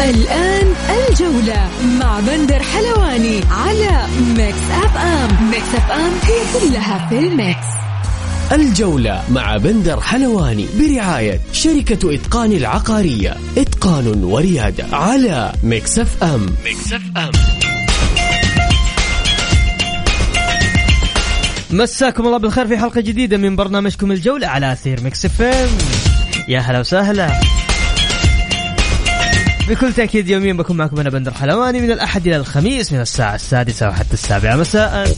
الآن الجولة مع بندر حلواني على Mix FM Mix FM هي كلها في ال Mix الجولة مع بندر حلواني برعاية شركة إتقان العقارية. إتقان وريادة على Mix FM Mix FM مساكم الله بالخير في حلقة جديدة من برنامجكم الجولة على أثير Mix FM يا هلا وسهلا. بكل تأكيد يوميا بكون معكم أنا بندر حلواني من الأحد إلى الخميس من الساعة السادسة وحتى السابعة مساء.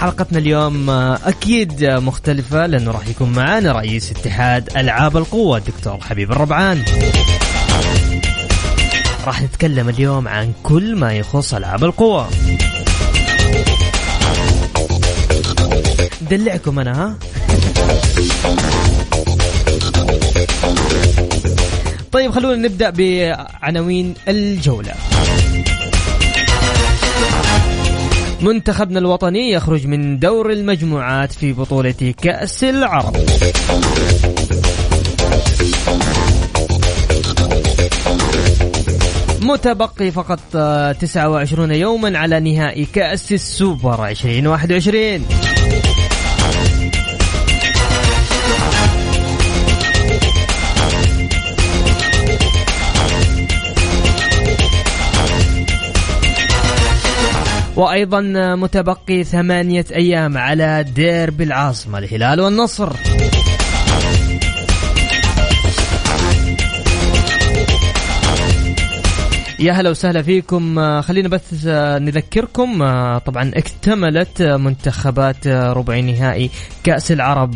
حلقتنا اليوم أكيد مختلفة لأنه راح يكون معنا رئيس اتحاد ألعاب القوة الدكتور حبيب الربعان. راح نتكلم اليوم عن كل ما يخص ألعاب القوة. دلعكم أنا ها؟ طيب خلونا نبدأ بعناوين الجولة. منتخبنا الوطني يخرج من دور المجموعات في بطولة كأس العرب. متبقي فقط 29 يوما على نهائي كأس السوبر 2021 وأيضا متبقي ثمانية أيام على ديربي العاصمة الهلال والنصر. يا هلا وسهلا فيكم. خلينا بس نذكركم طبعا اكتملت منتخبات ربع نهائي كأس العرب.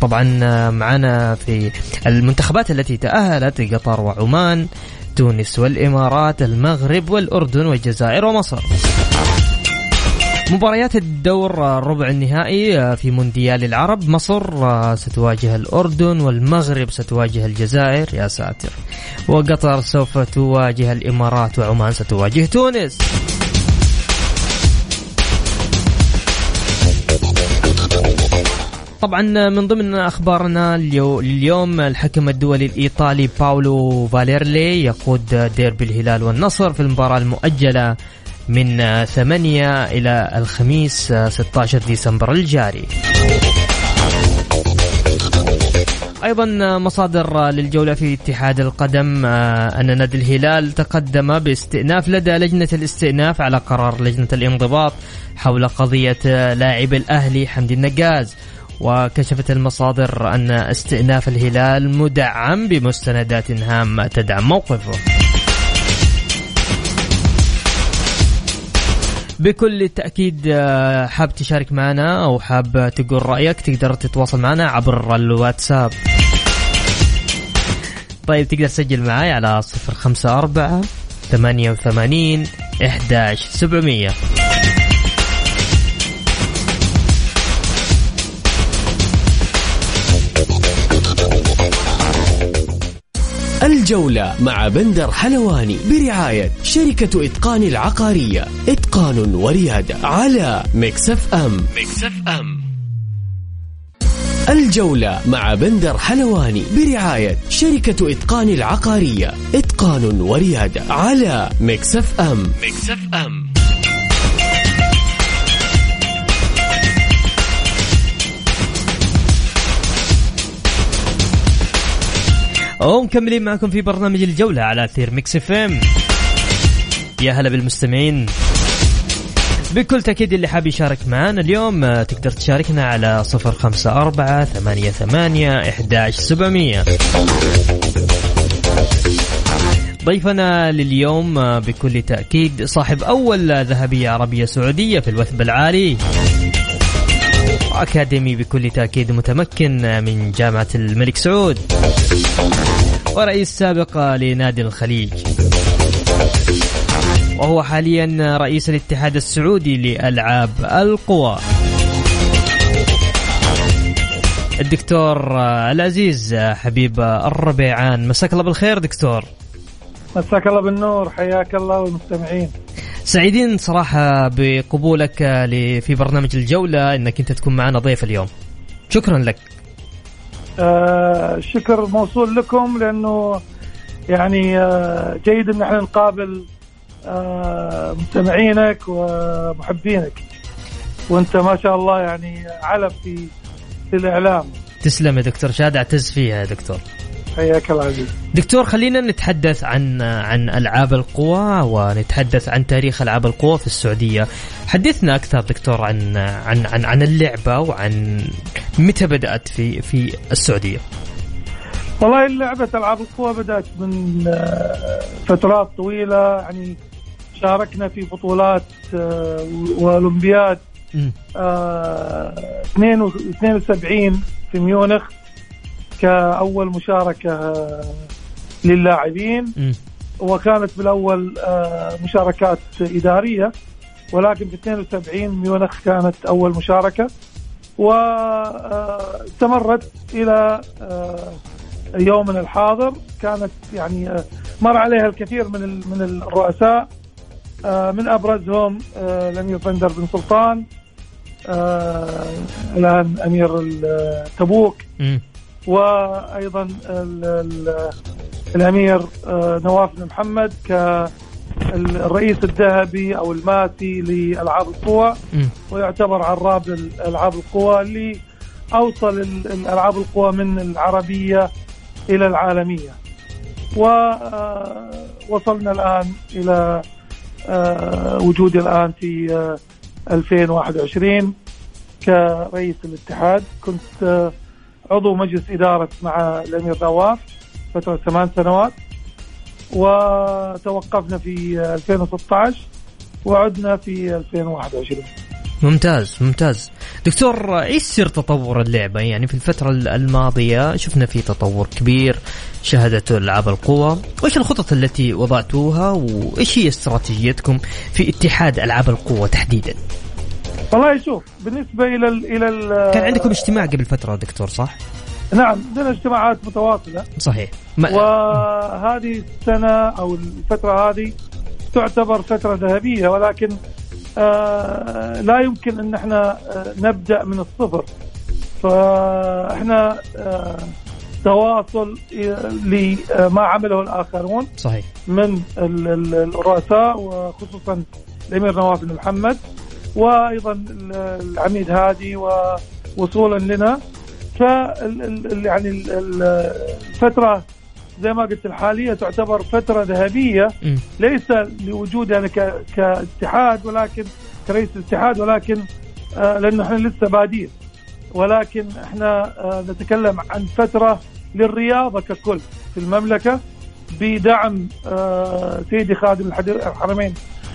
طبعا معنا في المنتخبات التي تأهلت قطر وعمان. تونس والإمارات المغرب والأردن والجزائر ومصر. مباريات الدور ربع النهائي في مونديال العرب. مصر ستواجه الأردن والمغرب ستواجه الجزائر. يا ساتر. وقطر سوف تواجه الإمارات وعمان ستواجه تونس. طبعا من ضمن أخبارنا اليوم الحكم الدولي الإيطالي باولو فاليري يقود ديربي الهلال والنصر في المباراة المؤجلة من 8 إلى الخميس 16 ديسمبر الجاري. أيضا مصادر للجولة في اتحاد القدم أن نادي الهلال تقدم باستئناف لدى لجنة الاستئناف على قرار لجنة الانضباط حول قضية لاعب الأهلي حمدي النقاز وكشفت المصادر أن استئناف الهلال مدعم بمستندات هامة تدعم موقفه. بكل تأكيد آه، حاب تشارك معنا أو حاب تقول رأيك تقدر تتواصل معنا عبر الواتساب. طيب تقدر تسجل معي على 054 88 11 700 الجولة مع بندر حلواني برعاية شركة إتقان العقارية. إتقان وريادة على مكسف أم. Mix FM. الجولة مع بندر حلواني برعاية شركة إتقان العقارية. إتقان وريادة على Mix FM. Mix FM. ومكملين معكم في برنامج الجولة على أثير Mix FM. يا هلا بالمستمعين. بكل تأكيد اللي حاب يشارك معنا اليوم آه، تقدر تشاركنا على صفر خمسة أربعة ثمانية ثمانية إحداش سبعمية. ضيفنا لليوم آه، بكل تأكيد صاحب أول ذهبية عربية سعودية في الوثب العالي. وأكاديمي بكل تأكيد متمكن من جامعة الملك سعود ورئيس سابق لنادي الخليج. وهو حاليا رئيس الاتحاد السعودي لألعاب القوى. الدكتور العزيز حبيب الربيعان مساك الله بالخير دكتور. مساك الله بالنور حياك الله والمستمعين. سعيدين صراحة بقبولك في برنامج الجولة إنك أنت تكون معنا ضيف اليوم. شكرا لك. آه الشكر موصول لكم لأنه يعني آه جيد إن إحنا نقابل آه مستمعينك ومحبينك. وأنت ما شاء الله يعني علم في في الإعلام. تسلم يا دكتور شهاده اعتز فيها يا دكتور. حياك الله عزيز. دكتور خلينا نتحدث عن عن ألعاب القوى ونتحدث عن تاريخ ألعاب القوى في السعودية. حدثنا أكثر دكتور عن عن عن, عن اللعبة وعن متى بدأت في في السعودية. والله لعبة ألعاب القوى بدأت من فترات طويلة يعني شاركنا في بطولات وأولمبياد 72 في ميونخ. كأول مشاركة للاعبين. وكانت بالأول مشاركات إدارية ولكن في 72 ميونخ كانت أول مشاركة. واستمرت إلى يومنا الحاضر. كانت يعني مر عليها الكثير من من الرؤساء. من أبرزهم الأمير بندر بن سلطان الآن أمير تبوك. وأيضا الأمير نواف بن محمد كالرئيس الذهبي أو الماسي لألعاب القوى. ويعتبر عراب ألعاب القوى اللي اوصل الألعاب القوى من العربية إلى العالمية. ووصلنا الآن إلى وجودي الآن في 2021 كرئيس الاتحاد. كنت عضو مجلس إدارة مع الأمير نواف فترة ثمان سنوات. وتوقفنا في 2016 وعدنا في 2021 ممتاز ممتاز. دكتور إيش سر تطور اللعبة؟ يعني في الفترة الماضية شفنا في تطور كبير شهدته ألعاب القوى وإيش الخطط التي وضعتوها؟ وإيش هي استراتيجيتكم في اتحاد ألعاب القوى تحديدا؟ والله شوف بالنسبة إلى ال إلى ال كان عندكم اجتماع قبل فترة دكتور صح؟ نعم عندنا اجتماعات متواصلة. صحيح. ما... وهذه السنة أو الفترة هذه تعتبر فترة ذهبية ولكن آه لا يمكن أن إحنا آه نبدأ من الصفر. فإحنا آه تواصل لما عمله الآخرون صحيح. من الرؤساء وخصوصا الأمير نواف بن محمد. وأيضا العميد هادي ووصولا لنا ف يعني الفترة زي ما قلت الحالية تعتبر فترة ذهبية. ليس لوجودي أنا كاتحاد ولكن كرئيس الاتحاد ولكن آه لأنه إحنا لسه بادين ولكن إحنا آه نتكلم عن فترة للرياضة ككل في المملكة بدعم آه سيدي خادم الحرمين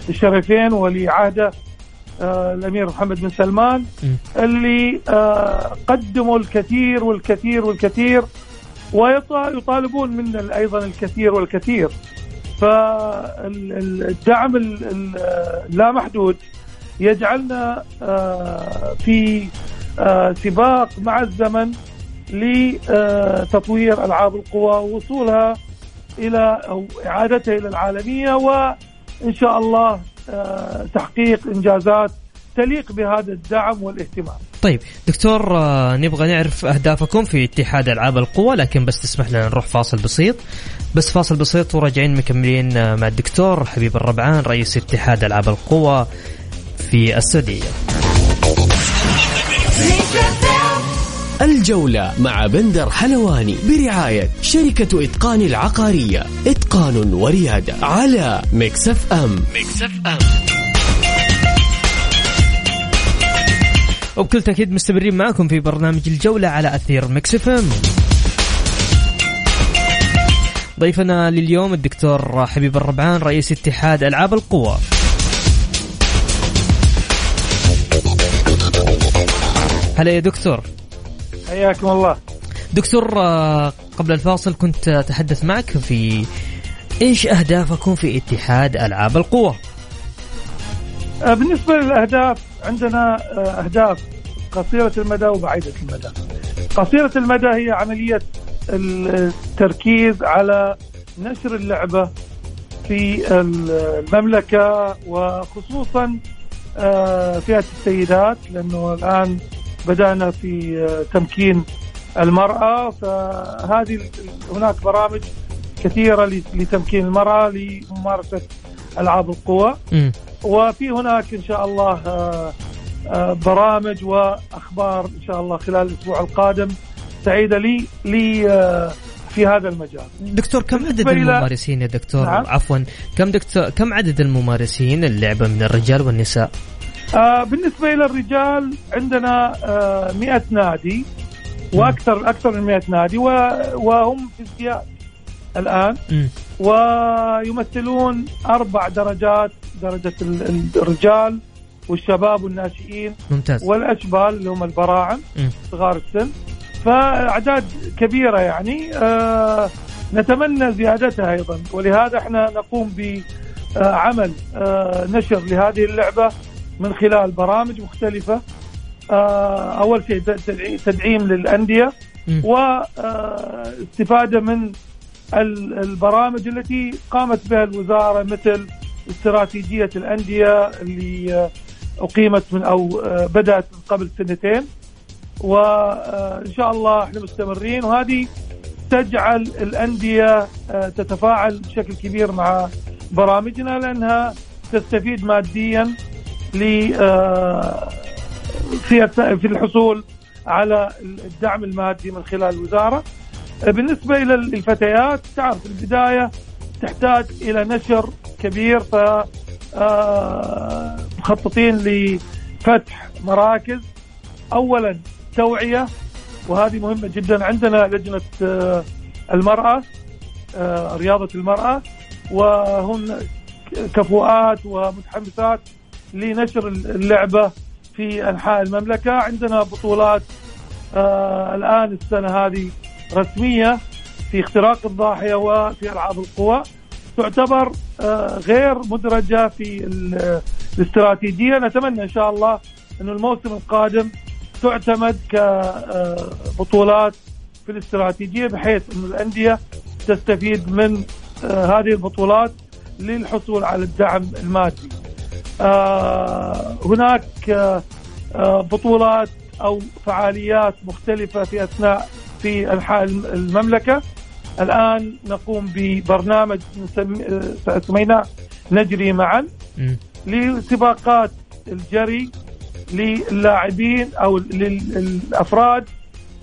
الشريفين ولي عهده الأمير محمد بن سلمان. اللي آه قدموا الكثير والكثير والكثير ويطالبون منا أيضا الكثير والكثير فالدعم اللا محدود يجعلنا في سباق مع الزمن لتطوير ألعاب القوى ووصولها إلى أو إعادتها إلى العالمية وإن شاء الله تحقيق إنجازات تليق بهذا الدعم والاهتمام. طيب دكتور نبغى نعرف أهدافكم في اتحاد ألعاب القوى لكن بس تسمح لنا نروح فاصل بسيط بس فاصل بسيط وراجعين مكملين مع الدكتور حبيب الربعان رئيس اتحاد ألعاب القوى في السعودية. الجولة مع بندر حلواني برعاية شركة إتقان العقارية. إتقان وريادة على Mix FM Mix FM وبكل تأكيد مستمرين معكم في برنامج الجولة على أثير Mix FM ضيفنا لليوم الدكتور حبيب الربعان رئيس اتحاد ألعاب القوى. هلا يا دكتور. حياكم الله. دكتور آه، قبل الفاصل كنت أتحدث معك في إيش أهدافكم في اتحاد ألعاب القوى؟ آه، بالنسبة للأهداف عندنا آه، أهداف قصيرة المدى وبعيدة المدى. قصيرة المدى هي عملية التركيز على نشر اللعبة في المملكة وخصوصا فئة السيدات لأنه الآن بدأنا في تمكين المرأة فهذه هناك برامج كثيرة لتمكين المرأة لممارسة ألعاب القوى وفي هناك إن شاء الله آه، آه، برامج وأخبار إن شاء الله خلال الأسبوع القادم سعيدة لي لي آه، في هذا المجال. دكتور كم عدد الممارسين يا دكتور؟ نعم؟ عفوا كم دكتور كم عدد الممارسين اللعبة من الرجال والنساء؟ آه بالنسبة إلى الرجال عندنا آه 100 نادي وأكثر أكثر من 100 نادي وهم في ازدياد الآن. م. ويمثلون أربع درجات درجة الرجال والشباب والناشئين ممتاز. والاشبال اللي هم البراعم صغار السن. فأعداد كبيرة يعني. آه نتمنى زيادتها أيضا. ولهذا إحنا نقوم بعمل آه نشر لهذه اللعبة. من خلال برامج مختلفة. آه، أول شيء تدعيم للأندية واستفاده من البرامج التي قامت بها الوزارة مثل استراتيجية الأندية اللي أقيمت من أو آه، بدأت من قبل سنتين. وان شاء الله إحنا مستمرين. وهذه تجعل الأندية آه، تتفاعل بشكل كبير مع برامجنا لأنها تستفيد ماديا في في الحصول على الدعم المادي من خلال الوزارة. بالنسبة إلى الفتيات تعرف البداية تحتاج إلى نشر كبير ف آه، مخططين لفتح مراكز اولا توعية وهذه مهمة جدا عندنا لجنة آه، المرأة آه، رياضة المرأة وهن كفؤات ومتحمسات لنشر اللعبة في أنحاء المملكة. عندنا بطولات آه الآن السنة هذه رسمية في اختراق الضاحية وفي ألعاب القوى. تعتبر آه غير مدرجة في الاستراتيجية. نتمنى إن شاء الله إنه الموسم القادم تعتمد كبطولات في الاستراتيجية بحيث ان الأندية تستفيد من آه هذه البطولات للحصول على الدعم المادي. آه، هناك آه، آه، بطولات أو فعاليات مختلفة في أثناء في انحاء المملكة الآن نقوم ببرنامج سميناه نجري معا لسباقات الجري للاعبين أو للأفراد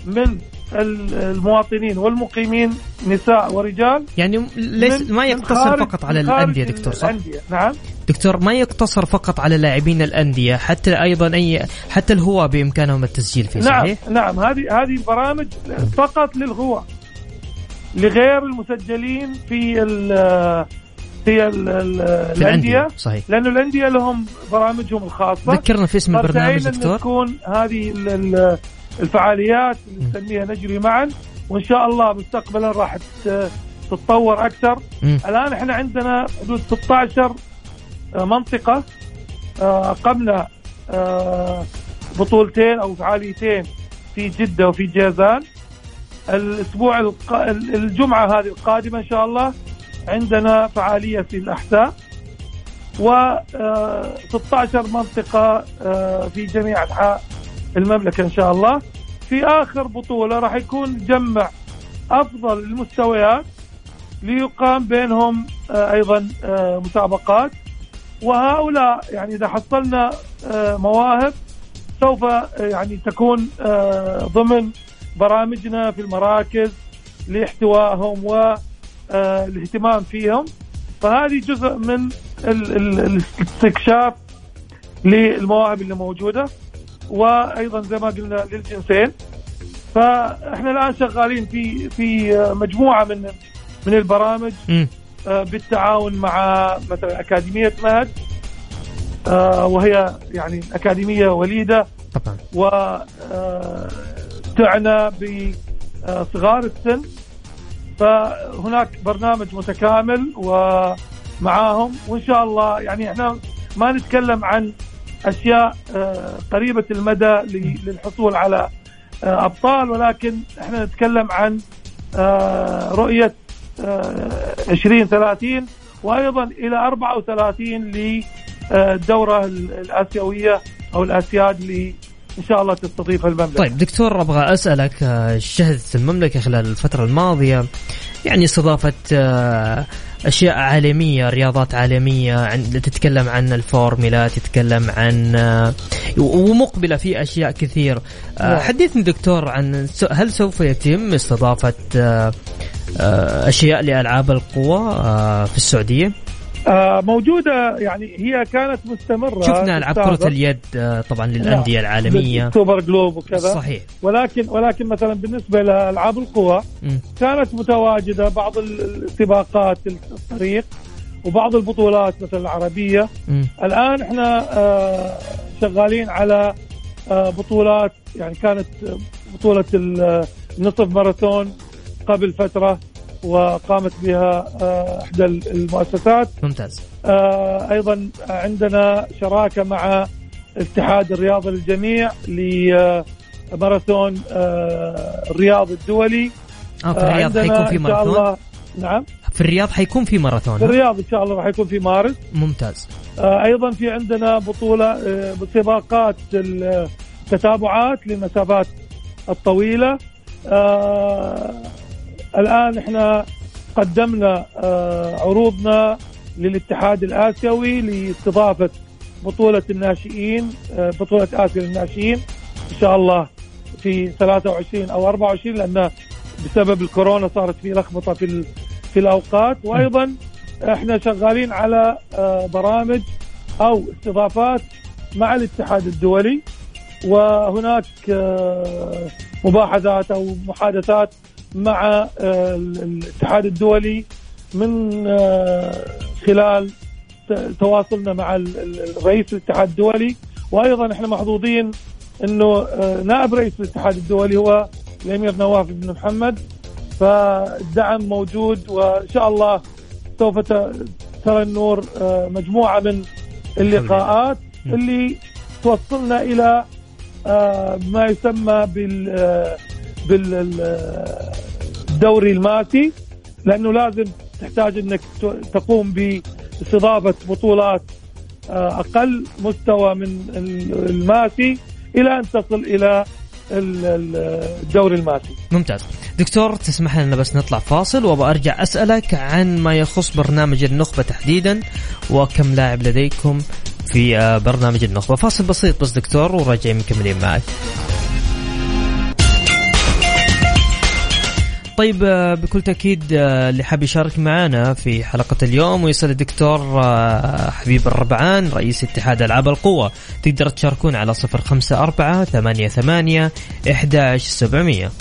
من المواطنين والمقيمين نساء ورجال يعني ليس ما يقتصر فقط على الأندية دكتور صح؟ الأندية. نعم دكتور ما يقتصر فقط على لاعبين الأندية حتى أيضا أي حتى الهواة بإمكانهم التسجيل فيه نعم صحيح؟ نعم. هذه هذه البرامج فقط للهواة لغير المسجلين في ال في, ال الأندية. صحيح. لأنه الأندية لهم برامجهم الخاصة. ذكرنا في اسم البرنامج دكتور. تكون هذه الفعاليات اللي نسميها نجري معا وإن شاء الله مستقبلا راح تتطور أكثر. م. الآن إحنا عندنا حدود 16 آه، منطقة آه، قمنا آه، بطولتين أو فعاليتين في جدة وفي جازان. الأسبوع الجمعة هذه القادمة إن شاء الله عندنا فعالية في الاحساء و 16 منطقة في جميع أنحاء المملكة إن شاء الله. في آخر بطولة راح يكون جمع أفضل المستويات ليقام بينهم آه، أيضا آه، مسابقات. وهؤلاء يعني إذا حصلنا آه، مواهب سوف يعني تكون ضمن برامجنا في المراكز لاحتوائهم والاهتمام فيهم. فهذه جزء من الاستكشاف للمواهب اللي موجودة. وأيضا زي ما قلنا للجنسين. فإحنا الآن شغالين في في مجموعة من من البرامج. آه، آه، بالتعاون مع مثلا أكاديمية مهد آه، وهي يعني أكاديمية وليدة طبعا. وتعنى آه، بصغار السن. فهناك برنامج متكامل ومعاهم وإن شاء الله يعني إحنا ما نتكلم عن أشياء قريبة المدى للحصول على أبطال ولكن إحنا نتكلم عن رؤية آه، 20 30 وأيضا إلى 34 للدوره الآسيوية أو الأسياد اللي إن شاء الله تستضيفها المملكة. طيب دكتور أبغى أسألك آه، شهدت المملكة خلال الفترة الماضية يعني استضافت آه، أشياء عالمية رياضات عالمية تتكلم عن الفورمولا تتكلم عن ومقبلة في أشياء كثير نعم. حدثني دكتور عن هل سوف يتم استضافة أشياء لألعاب القوى في السعودية؟ آه، موجودة يعني هي كانت مستمرة شفنا ألعاب كرة اليد آه، طبعا للأندية نعم. العالمية سوبر جلوب وكذا صحيح ولكن ولكن مثلا بالنسبة لألعاب القوى. كانت متواجدة بعض السباقات الطريق وبعض البطولات مثلا العربية م. الآن إحنا آه، شغالين على بطولات يعني كانت بطولة النصف ماراثون قبل فترة وقامت بها آه، إحدى المؤسسات. ممتاز. آه، أيضا عندنا شراكة مع اتحاد الرياضه للجميع لماراثون آه، الرياض الدولي. آه في الرياض حيكون في ماراثون؟ نعم. في الرياض حيكون في ماراثون؟ في الرياض إن شاء الله راح يكون في مارس. ممتاز. أيضا في عندنا بطولة سباقات التتابعات للمسافات الطويلة. الآن إحنا قدمنا آه، عروضنا للاتحاد الآسيوي لاستضافة بطولة الناشئين آه، بطولة آسيا للناشئين إن شاء الله في 23 أو 24 لأن بسبب الكورونا صارت في لخبطة في في الأوقات. وأيضا إحنا شغالين على آه، برامج أو استضافات مع الاتحاد الدولي وهناك مباحثات أو محادثات مع آه، الاتحاد الدولي من آه، خلال تواصلنا مع رئيس الاتحاد الدولي. وأيضا إحنا محظوظين إنه آه، نائب رئيس الاتحاد الدولي هو الأمير نواف بن محمد. فالدعم موجود وإن شاء الله سوف ترى النور مجموعة من اللقاءات اللي توصلنا إلى ما يسمى بال بالدوري الماسي لأنه لازم تحتاج إنك تقوم باستضافة بطولات آه، أقل مستوى من الماسي إلى أن تصل إلى الدوري الماسي ممتاز. دكتور تسمح لنا بس نطلع فاصل وابغى ارجع أسألك عن ما يخص برنامج النخبة تحديدا وكم لاعب لديكم في آه، برنامج النخبة. فاصل بسيط بس دكتور وراجعين مكملين معك. طيب آه، بكل تأكيد آه، اللي حاب يشارك معنا في حلقة اليوم ويصل الدكتور آه، حبيب الربعان رئيس اتحاد ألعاب القوة. تقدر تشاركون على صفر خمسة أربعة ثمانية ثمانية إحداش سبعمية.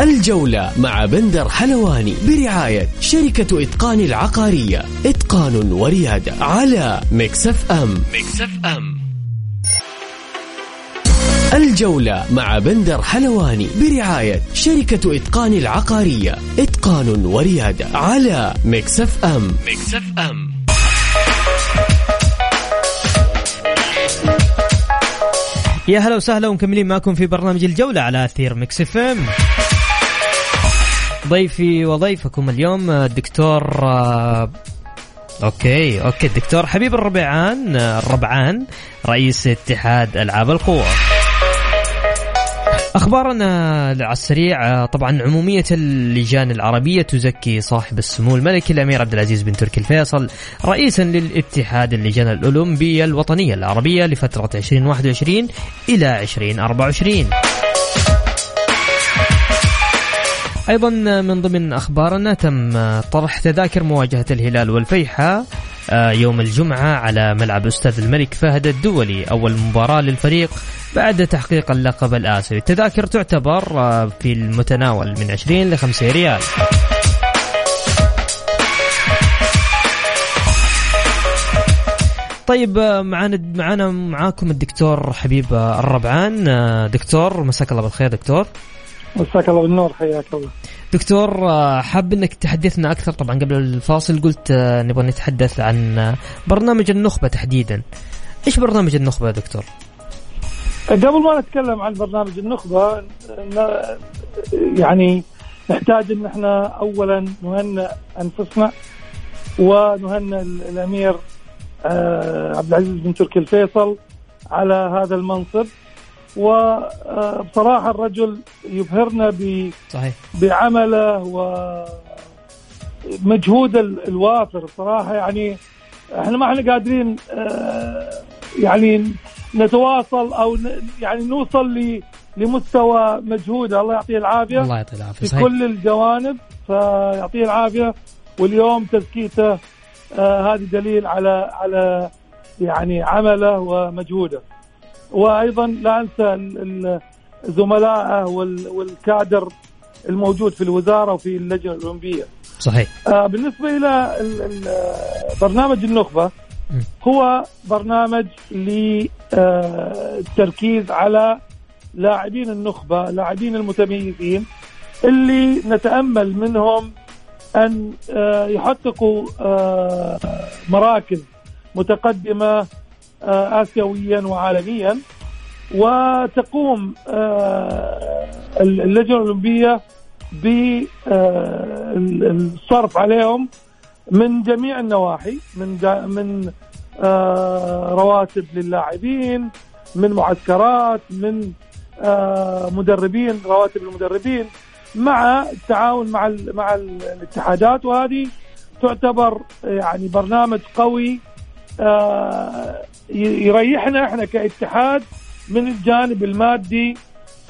الجولة مع بندر حلواني برعاية شركة إتقان العقارية. إتقان وريادة على Mix FM. Mix FM. الجولة مع بندر حلواني برعاية شركة إتقان العقارية. إتقان وريادة على Mix FM. Mix FM. يا هلا وسهلا ومكملين معكم في برنامج الجولة على أثير Mix FM. ضيفي وضيفكم اليوم الدكتور آه، okay okay الدكتور حبيب الربيعان آه، الربعان رئيس اتحاد ألعاب القوى. أخبارنا على السريع طبعا عمومية اللجان العربية تزكي صاحب السمو الملكي الأمير عبد العزيز بن تركي الفيصل رئيسا للاتحاد اللجان الأولمبية الوطنية العربية لفترة 2021 إلى 2024 أيضا من ضمن أخبارنا تم طرح تذاكر مواجهة الهلال والفيحاء. آه، يوم الجمعة على ملعب أستاذ الملك فهد الدولي. أول مباراة للفريق بعد تحقيق اللقب الآسيوي. التذاكر تعتبر آه، في المتناول من 20 ل 50 ريال. طيب آه، معانا معانا معاكم الدكتور حبيب آه، الربعان. آه، دكتور مساك الله بالخير دكتور. مساك الله بالنور حياك الله. دكتور آه، حاب إنك تحدثنا أكثر. طبعا قبل الفاصل قلت آه، نبغى نتحدث عن آه، برنامج النخبة تحديدا. إيش برنامج النخبة يا دكتور؟ قبل ما نتكلم عن برنامج النخبة ن- يعني نحتاج إن إحنا اولا نهنئ أنفسنا ونهنئ ال- الأمير عبد العزيز بن تركي الفيصل على هذا المنصب. وبصراحة الرجل يبهرنا ب صحيح. بعمله ومجهود ال- الوافر. صراحة يعني إحنا ما إحنا قادرين آه، يعني نتواصل أو يعني نوصل لمستوى مجهوده الله يعطيه العافية الله يعطيه العافية في صحيح. كل الجوانب. فيعطيه العافية. واليوم تزكيته آه هذه دليل على على يعني عمله ومجهوده. وأيضا لا أنسى ال- ال- زملائه وال- والكادر الموجود في الوزارة وفي اللجنة الأولمبية. صحيح آه بالنسبة إلى ال- ال- برنامج النخبة. هو برنامج للتركيز على لاعبين النخبة، لاعبين المتميزين اللي نتأمل منهم أن آه، يحققوا آه، مراكز متقدمة آه، اسيويا وعالميا. وتقوم آه، اللجنة الأولمبية بالصرف عليهم من جميع النواحي من من آه، رواتب للاعبين من معسكرات من آه، مدربين رواتب المدربين مع التعاون مع مع ال الاتحادات. وهذه تعتبر يعني برنامج قوي آه، يريحنا إحنا كاتحاد من الجانب المادي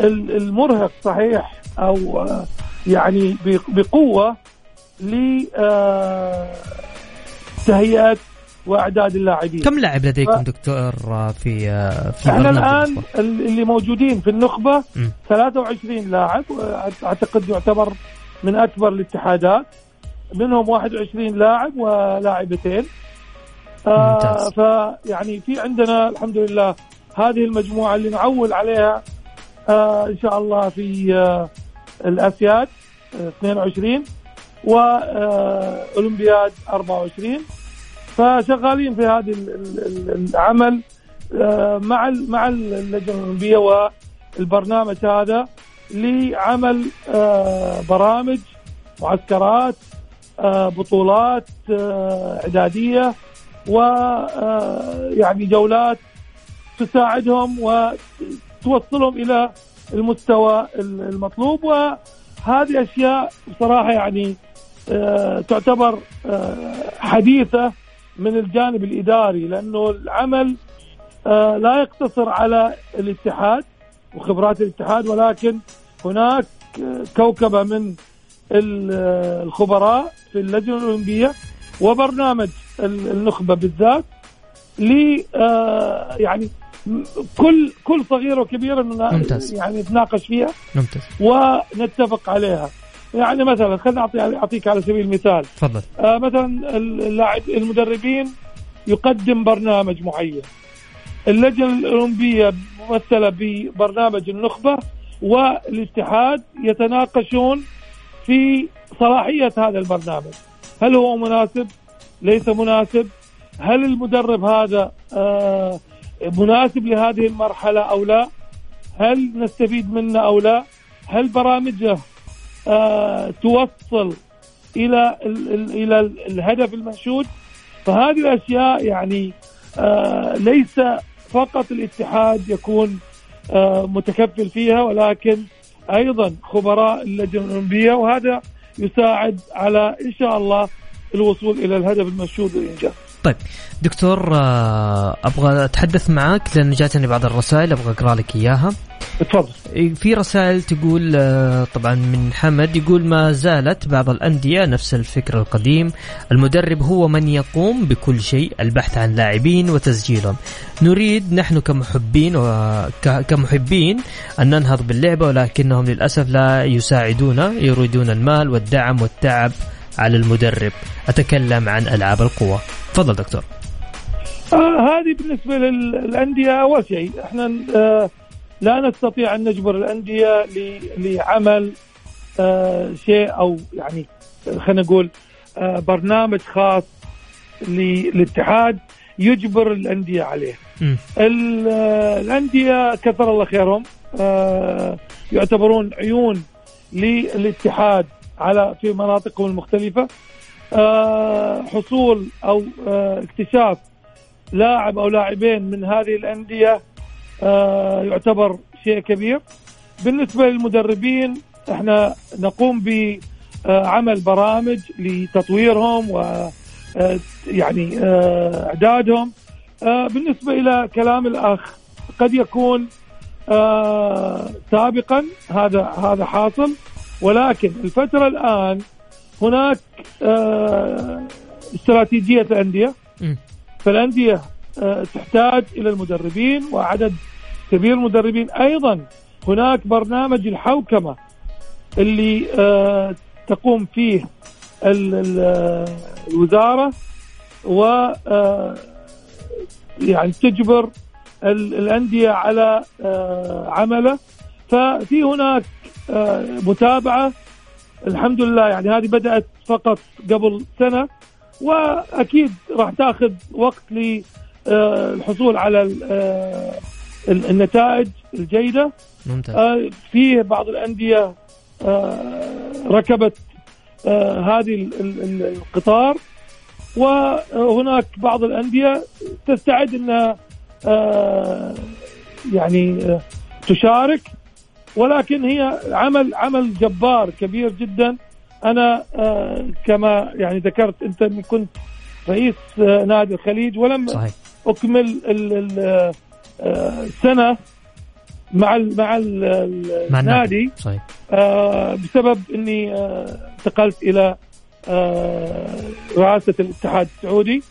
ال- المرهق صحيح أو آه، يعني بقوة لتهيئه وأعداد اللاعبين. كم لاعب لديكم ف- دكتور آه، في آه، في إحنا الآن اللي موجودين في النخبة مم. 23 لاعب اعتقد يعتبر من أكبر الاتحادات. منهم 21 لاعب ولاعبتين. فيعني في عندنا الحمد لله هذه المجموعه اللي نعول عليها آه إن شاء الله في آه الأسياد آه 22 واولمبياد 24 فشغالين في هذه ال- ال- ال- العمل آه، مع مع اللجنة الأولمبية والبرنامج هذا لعمل آه، برامج معسكرات آه، بطولات إعدادية. ويعني جولات تساعدهم وتوصلهم إلى المستوى المطلوب. وهذه أشياء بصراحة يعني آه، تعتبر آه، حديثة من الجانب الإداري لأنه العمل آه، لا يقتصر على الاتحاد وخبرات الاتحاد ولكن هناك آه، كوكبة من ال- آه، الخبراء في اللجنة الأولمبية وبرنامج النخبة بالذات ل آه، يعني كل كل صغيرة وكبيرة ممتاز. يعني نتناقش فيها ممتاز. ونتفق عليها. يعني مثلا خلينا اعطي أعطيك على سبيل المثال. تفضل. آه مثلا اللاعب المدربين يقدم برنامج معين. اللجنة الأولمبية ممثلة ببرنامج النخبة والاتحاد يتناقشون في صلاحية هذا البرنامج. هل هو مناسب؟ ليس مناسب. هل المدرب هذا آه مناسب لهذه المرحلة أو لا؟ هل نستفيد منه أو لا؟ هل برامجه آه توصل إلى ال الهدف المنشود فهذه الأشياء يعني آه ليس فقط الاتحاد يكون متكفل فيها ولكن أيضا خبراء اللجنة الأولمبية وهذا يساعد على إن شاء الله الوصول إلى الهدف المنشود والانجاز. طيب دكتور آه، أبغى أتحدث معك لأن جاتني بعض الرسائل أبغى أقرأ لك إياها تفضل. في رسائل تقول آه، طبعا من حمد يقول ما زالت بعض الأندية نفس الفكر القديم المدرب هو من يقوم بكل شيء البحث عن لاعبين وتسجيلهم نريد نحن كمحبين كمحبين أن ننهض باللعبة ولكنهم للأسف لا يساعدون يريدون المال والدعم والتعب على المدرب. أتكلم عن ألعاب القوى. تفضل دكتور. آه هذه بالنسبة للأندية أول شيء. إحنا آه لا نستطيع أن نجبر الأندية لعمل آه شيء أو يعني خلينا نقول آه برنامج خاص للاتحاد يجبر الأندية عليه. الأندية كثر الله خيرهم آه يعتبرون عيون للاتحاد. على في مناطقهم المختلفة. آه حصول أو آه اكتشاف لاعب أو لاعبين من هذه الأندية آه يعتبر شيء كبير. بالنسبة للمدربين إحنا نقوم بعمل برامج لتطويرهم و يعني إعدادهم. بالنسبة إلى كلام الأخ قد يكون سابقا هذا هذا حاصل. ولكن الفترة الآن هناك استراتيجية الأندية. فالأندية تحتاج إلى المدربين وعدد كبير المدربين. أيضا هناك برنامج الحوكمة اللي تقوم فيه الوزارة و آه، يعني تجبر الأندية على آه، عمله. ففي هناك آه، متابعة. الحمد لله يعني هذه بدأت فقط قبل سنة وأكيد راح تأخذ وقت للحصول على النتائج الجيدة. ممتاز. في بعض الأندية ركبت آه، هذه القطار وهناك بعض الأندية تستعد أنها آه، يعني آه، تشارك. ولكن هي عمل عمل جبار كبير جدا. أنا كما يعني ذكرت أنت كنت رئيس نادي الخليج ولم صحيح. أكمل السنة مع ال مع, ال مع النادي. صحيح. آه بسبب إني آه انتقلت إلى آه رئاسة الاتحاد السعودي.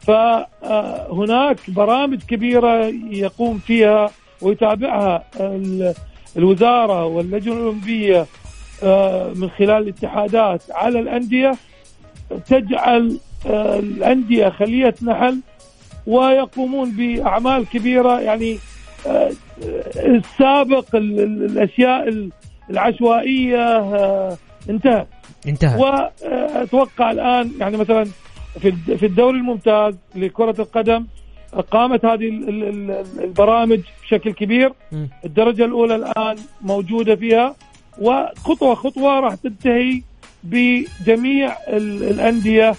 فهناك برامج كبيرة يقوم فيها ويتابعها الوزارة واللجنة الأولمبية آه من خلال الاتحادات على الأندية تجعل آه الأندية خلية نحل ويقومون بأعمال كبيرة. يعني السابق الأشياء العشوائية آه، انتهت. انتهت. وأتوقع الآن يعني مثلا في الدوري الممتاز لكرة القدم قامت هذه البرامج بشكل كبير. الدرجة الأولى الآن موجودة فيها وخطوة خطوة راح تنتهي بجميع الأندية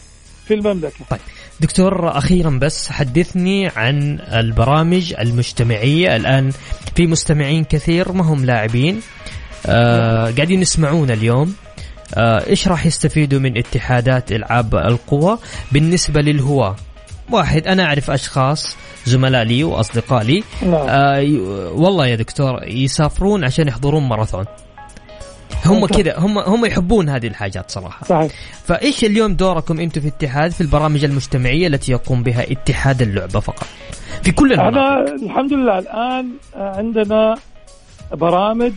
في المملكة. طيب دكتور أخيرا بس حدثني عن البرامج المجتمعية. الآن في مستمعين كثير ما هم لاعبين. آه قاعدين يسمعونا اليوم. آه إيش راح يستفيدوا من اتحادات إلعاب القوى بالنسبة للهواة؟ واحد أنا أعرف أشخاص زملاء لي وأصدقاء لي. نعم. آه والله يا دكتور يسافرون عشان يحضرون ماراثون. هم كذا هم هم يحبون هذه الحاجات صراحة. صحيح. فإيش اليوم دوركم أنتم في اتحاد في البرامج المجتمعية التي يقوم بها اتحاد اللعبة فقط؟ في كل المناطق. أنا الحمد لله الآن عندنا برامج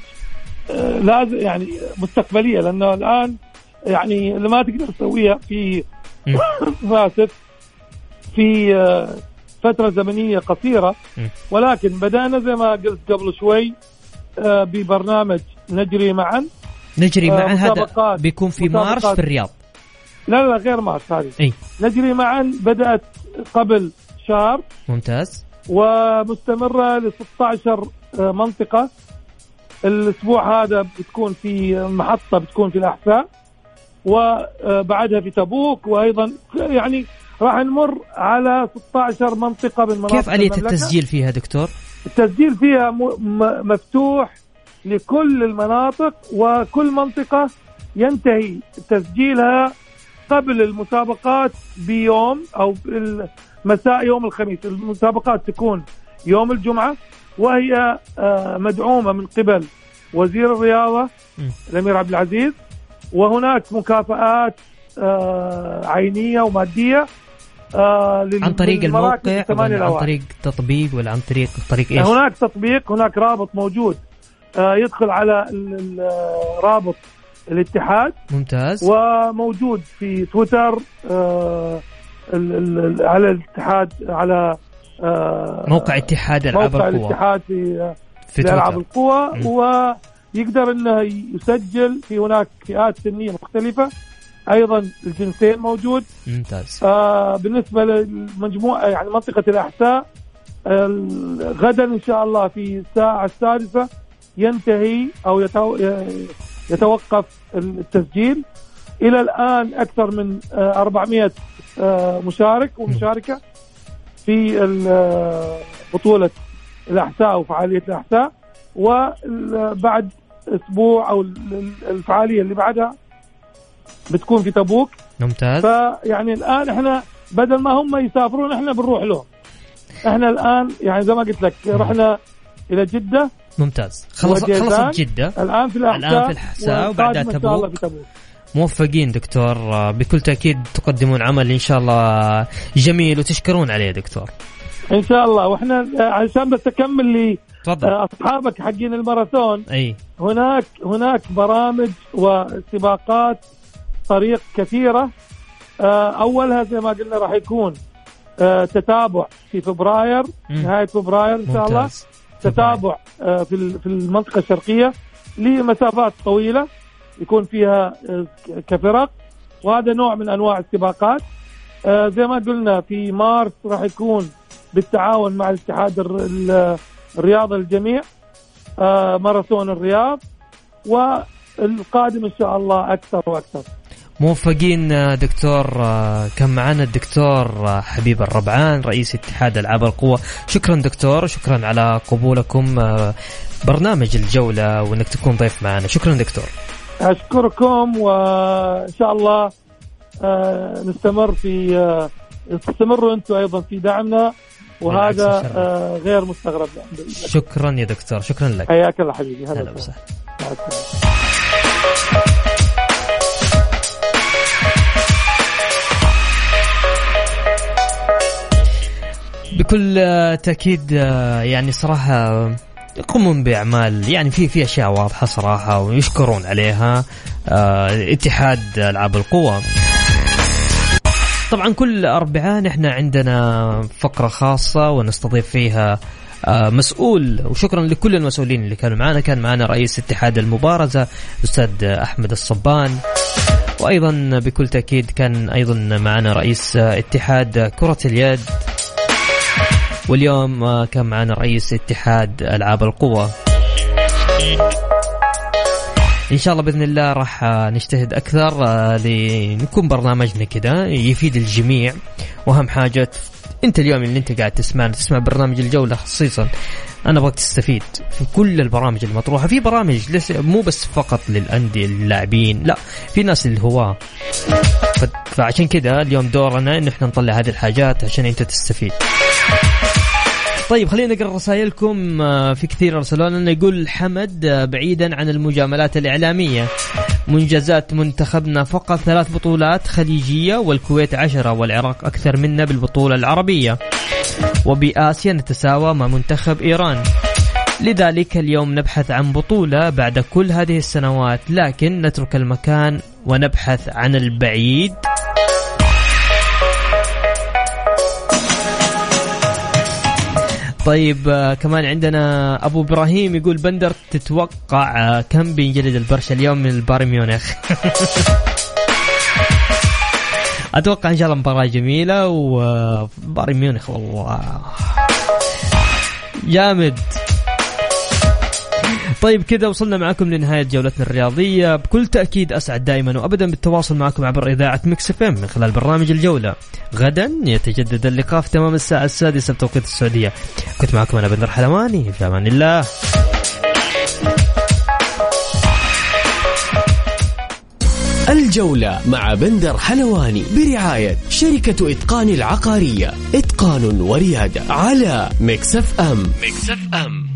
آه، لازم يعني مستقبلية لأنه الآن يعني اللي ما تقدر تسويها في اسف في آه، فترة زمنية قصيرة. ولكن بدأنا زي ما قلت قبل شوي آه، ببرنامج نجري معا. نجري معا هذا بيكون في مارس في الرياض. لا لا غير مارس هذه. إي. نجري معا بدأت قبل شهر. ممتاز. ومستمرة ل 16 آه، منطقة. الأسبوع هذا بتكون في محطة بتكون في الاحساء وبعدها في تبوك. وأيضا يعني راح نمر على 16 منطقة من مناطق كيف آلية التسجيل فيها دكتور؟ التسجيل فيها مفتوح لكل المناطق وكل منطقة ينتهي تسجيلها قبل المسابقات بيوم أو مساء يوم الخميس. المسابقات تكون يوم الجمعة وهي آه، مدعومة من قبل وزير الرياضة الأمير عبد العزيز وهناك مكافآت آه، عينية ومادية آه عن طريق الموقع ولا عن طريق تطبيق ولا عن طريق طريق إيش؟ هناك تطبيق هناك رابط موجود. آه يدخل على رابط الاتحاد. ممتاز. وموجود في تويتر آه ال- ال- على الاتحاد على آه، موقع اتحاد ألعاب موقع القوى الاتحاد في في في العاب القوى. ويقدر إنه يسجل في هناك فئات سنية مختلفة. أيضا الجنسين موجود. ممتاز. آه بالنسبة للمجموعة يعني منطقة الأحساء آه، غدا إن شاء الله في الساعة السادسه ينتهي أو يتو يتوقف التسجيل. إلى الآن أكثر من آه، 400 آه، مشارك ومشاركة في آه، بطولة الأحساء وفعاليه الأحساء. وبعد أسبوع أو ال- الفعالية اللي بعدها بتكون في تبوك. ممتاز. فيعني الآن إحنا بدل ما هم يسافرون إحنا بنروح لهم. إحنا الآن يعني زي ما قلت لك رحنا إلى جدة. ممتاز. خلص. خلصت جدة الآن في الاحساء الآن في الأحساء وبعدها ان تبوك. تبوك. موفقين دكتور. بكل تأكيد تقدمون عمل إن شاء الله جميل وتشكرون عليه دكتور. إن شاء الله. وإحنا عشان بس أكمل لي تفضل. آه، أصحابك حقين الماراثون. أي. هناك هناك برامج وسباقات طريق كثيرة. آه، أولها زي ما قلنا راح يكون آه، تتابع في فبراير مم. نهاية فبراير إن شاء الله. تتابع آه، في في المنطقة الشرقية لمسافات طويلة يكون فيها كفرق. وهذا نوع من أنواع السباقات. زي ما قلنا في مارس راح يكون بالتعاون مع الاتحاد الر- ال- الرياضي الجميع ماراثون الرياض. والقادم إن شاء الله أكثر وأكثر. موفقين آه، دكتور آه، كان معنا الدكتور آه، حبيب الربعان رئيس اتحاد ألعاب القوى شكرا دكتور شكرا على قبولكم برنامج الجولة وإنك تكون ضيف معنا. شكرا دكتور. أشكركم وإن شاء الله نستمر في تستمروا أنتم أيضا في دعمنا وهذا غير مستغرب. شكرا يا دكتور شكرا لك. حياك الله حبيبي. هلا وسهلا. بكل تأكيد آه، يعني صراحة يقومون بأعمال يعني في في أشياء واضحة صراحة ويشكرون عليها آه، اتحاد ألعاب القوى طبعا كل أربعاء نحن عندنا فقرة خاصة ونستضيف فيها آه، مسؤول وشكرا لكل المسؤولين اللي كانوا معنا. كان معنا رئيس اتحاد المبارزة الأستاذ أحمد الصبان. وأيضا بكل تأكيد كان أيضا معنا رئيس اتحاد كرة اليد واليوم آه، كان معنا رئيس اتحاد ألعاب القوى إن شاء الله بإذن الله راح آه، نجتهد أكثر آه، لنكون برنامجنا كذا يفيد الجميع. وأهم حاجة أنت اليوم اللي أنت قاعد تسمعنا تسمع برنامج الجولة خصيصا. أنا أبغاك تستفيد في كل البرامج المطروحة. في برامج ليس مو بس فقط للأندية للاعبين لا في ناس الهواه ف- فعشان كذا اليوم دورنا إن إحنا نطلع هذه الحاجات عشان أنت تستفيد. طيب خلينا نقرأ رسائلكم. آه، في كثير ارسلوا لنا يقول حمد آه، بعيدا عن المجاملات الإعلامية. منجزات منتخبنا فقط ثلاث بطولات خليجية والكويت عشرة والعراق أكثر منا بالبطولة العربية. وبآسيا نتساوى مع منتخب إيران. لذلك اليوم نبحث عن بطولة بعد كل هذه السنوات لكن نترك المكان ونبحث عن البعيد. طيب آه، كمان عندنا أبو إبراهيم يقول بندر تتوقع آه، كم بينجلد البرشا اليوم من البايرن ميونخ؟ أتوقع إن شاء الله مباراة جميلة وبايرن ميونخ والله. جامد. طيب كذا وصلنا معكم لنهاية جولتنا الرياضية. بكل تأكيد أسعد دائما وأبدا بالتواصل معكم عبر إذاعة Mix FM من خلال برنامج الجولة. غدا يتجدد اللقاء في تمام الساعة السادسة بتوقيت السعودية. كنت معكم أنا بندر حلواني. في أمان الله. الجولة مع بندر حلواني برعاية شركة إتقان العقارية. إتقان وريادة على Mix FM. ميكسف أم.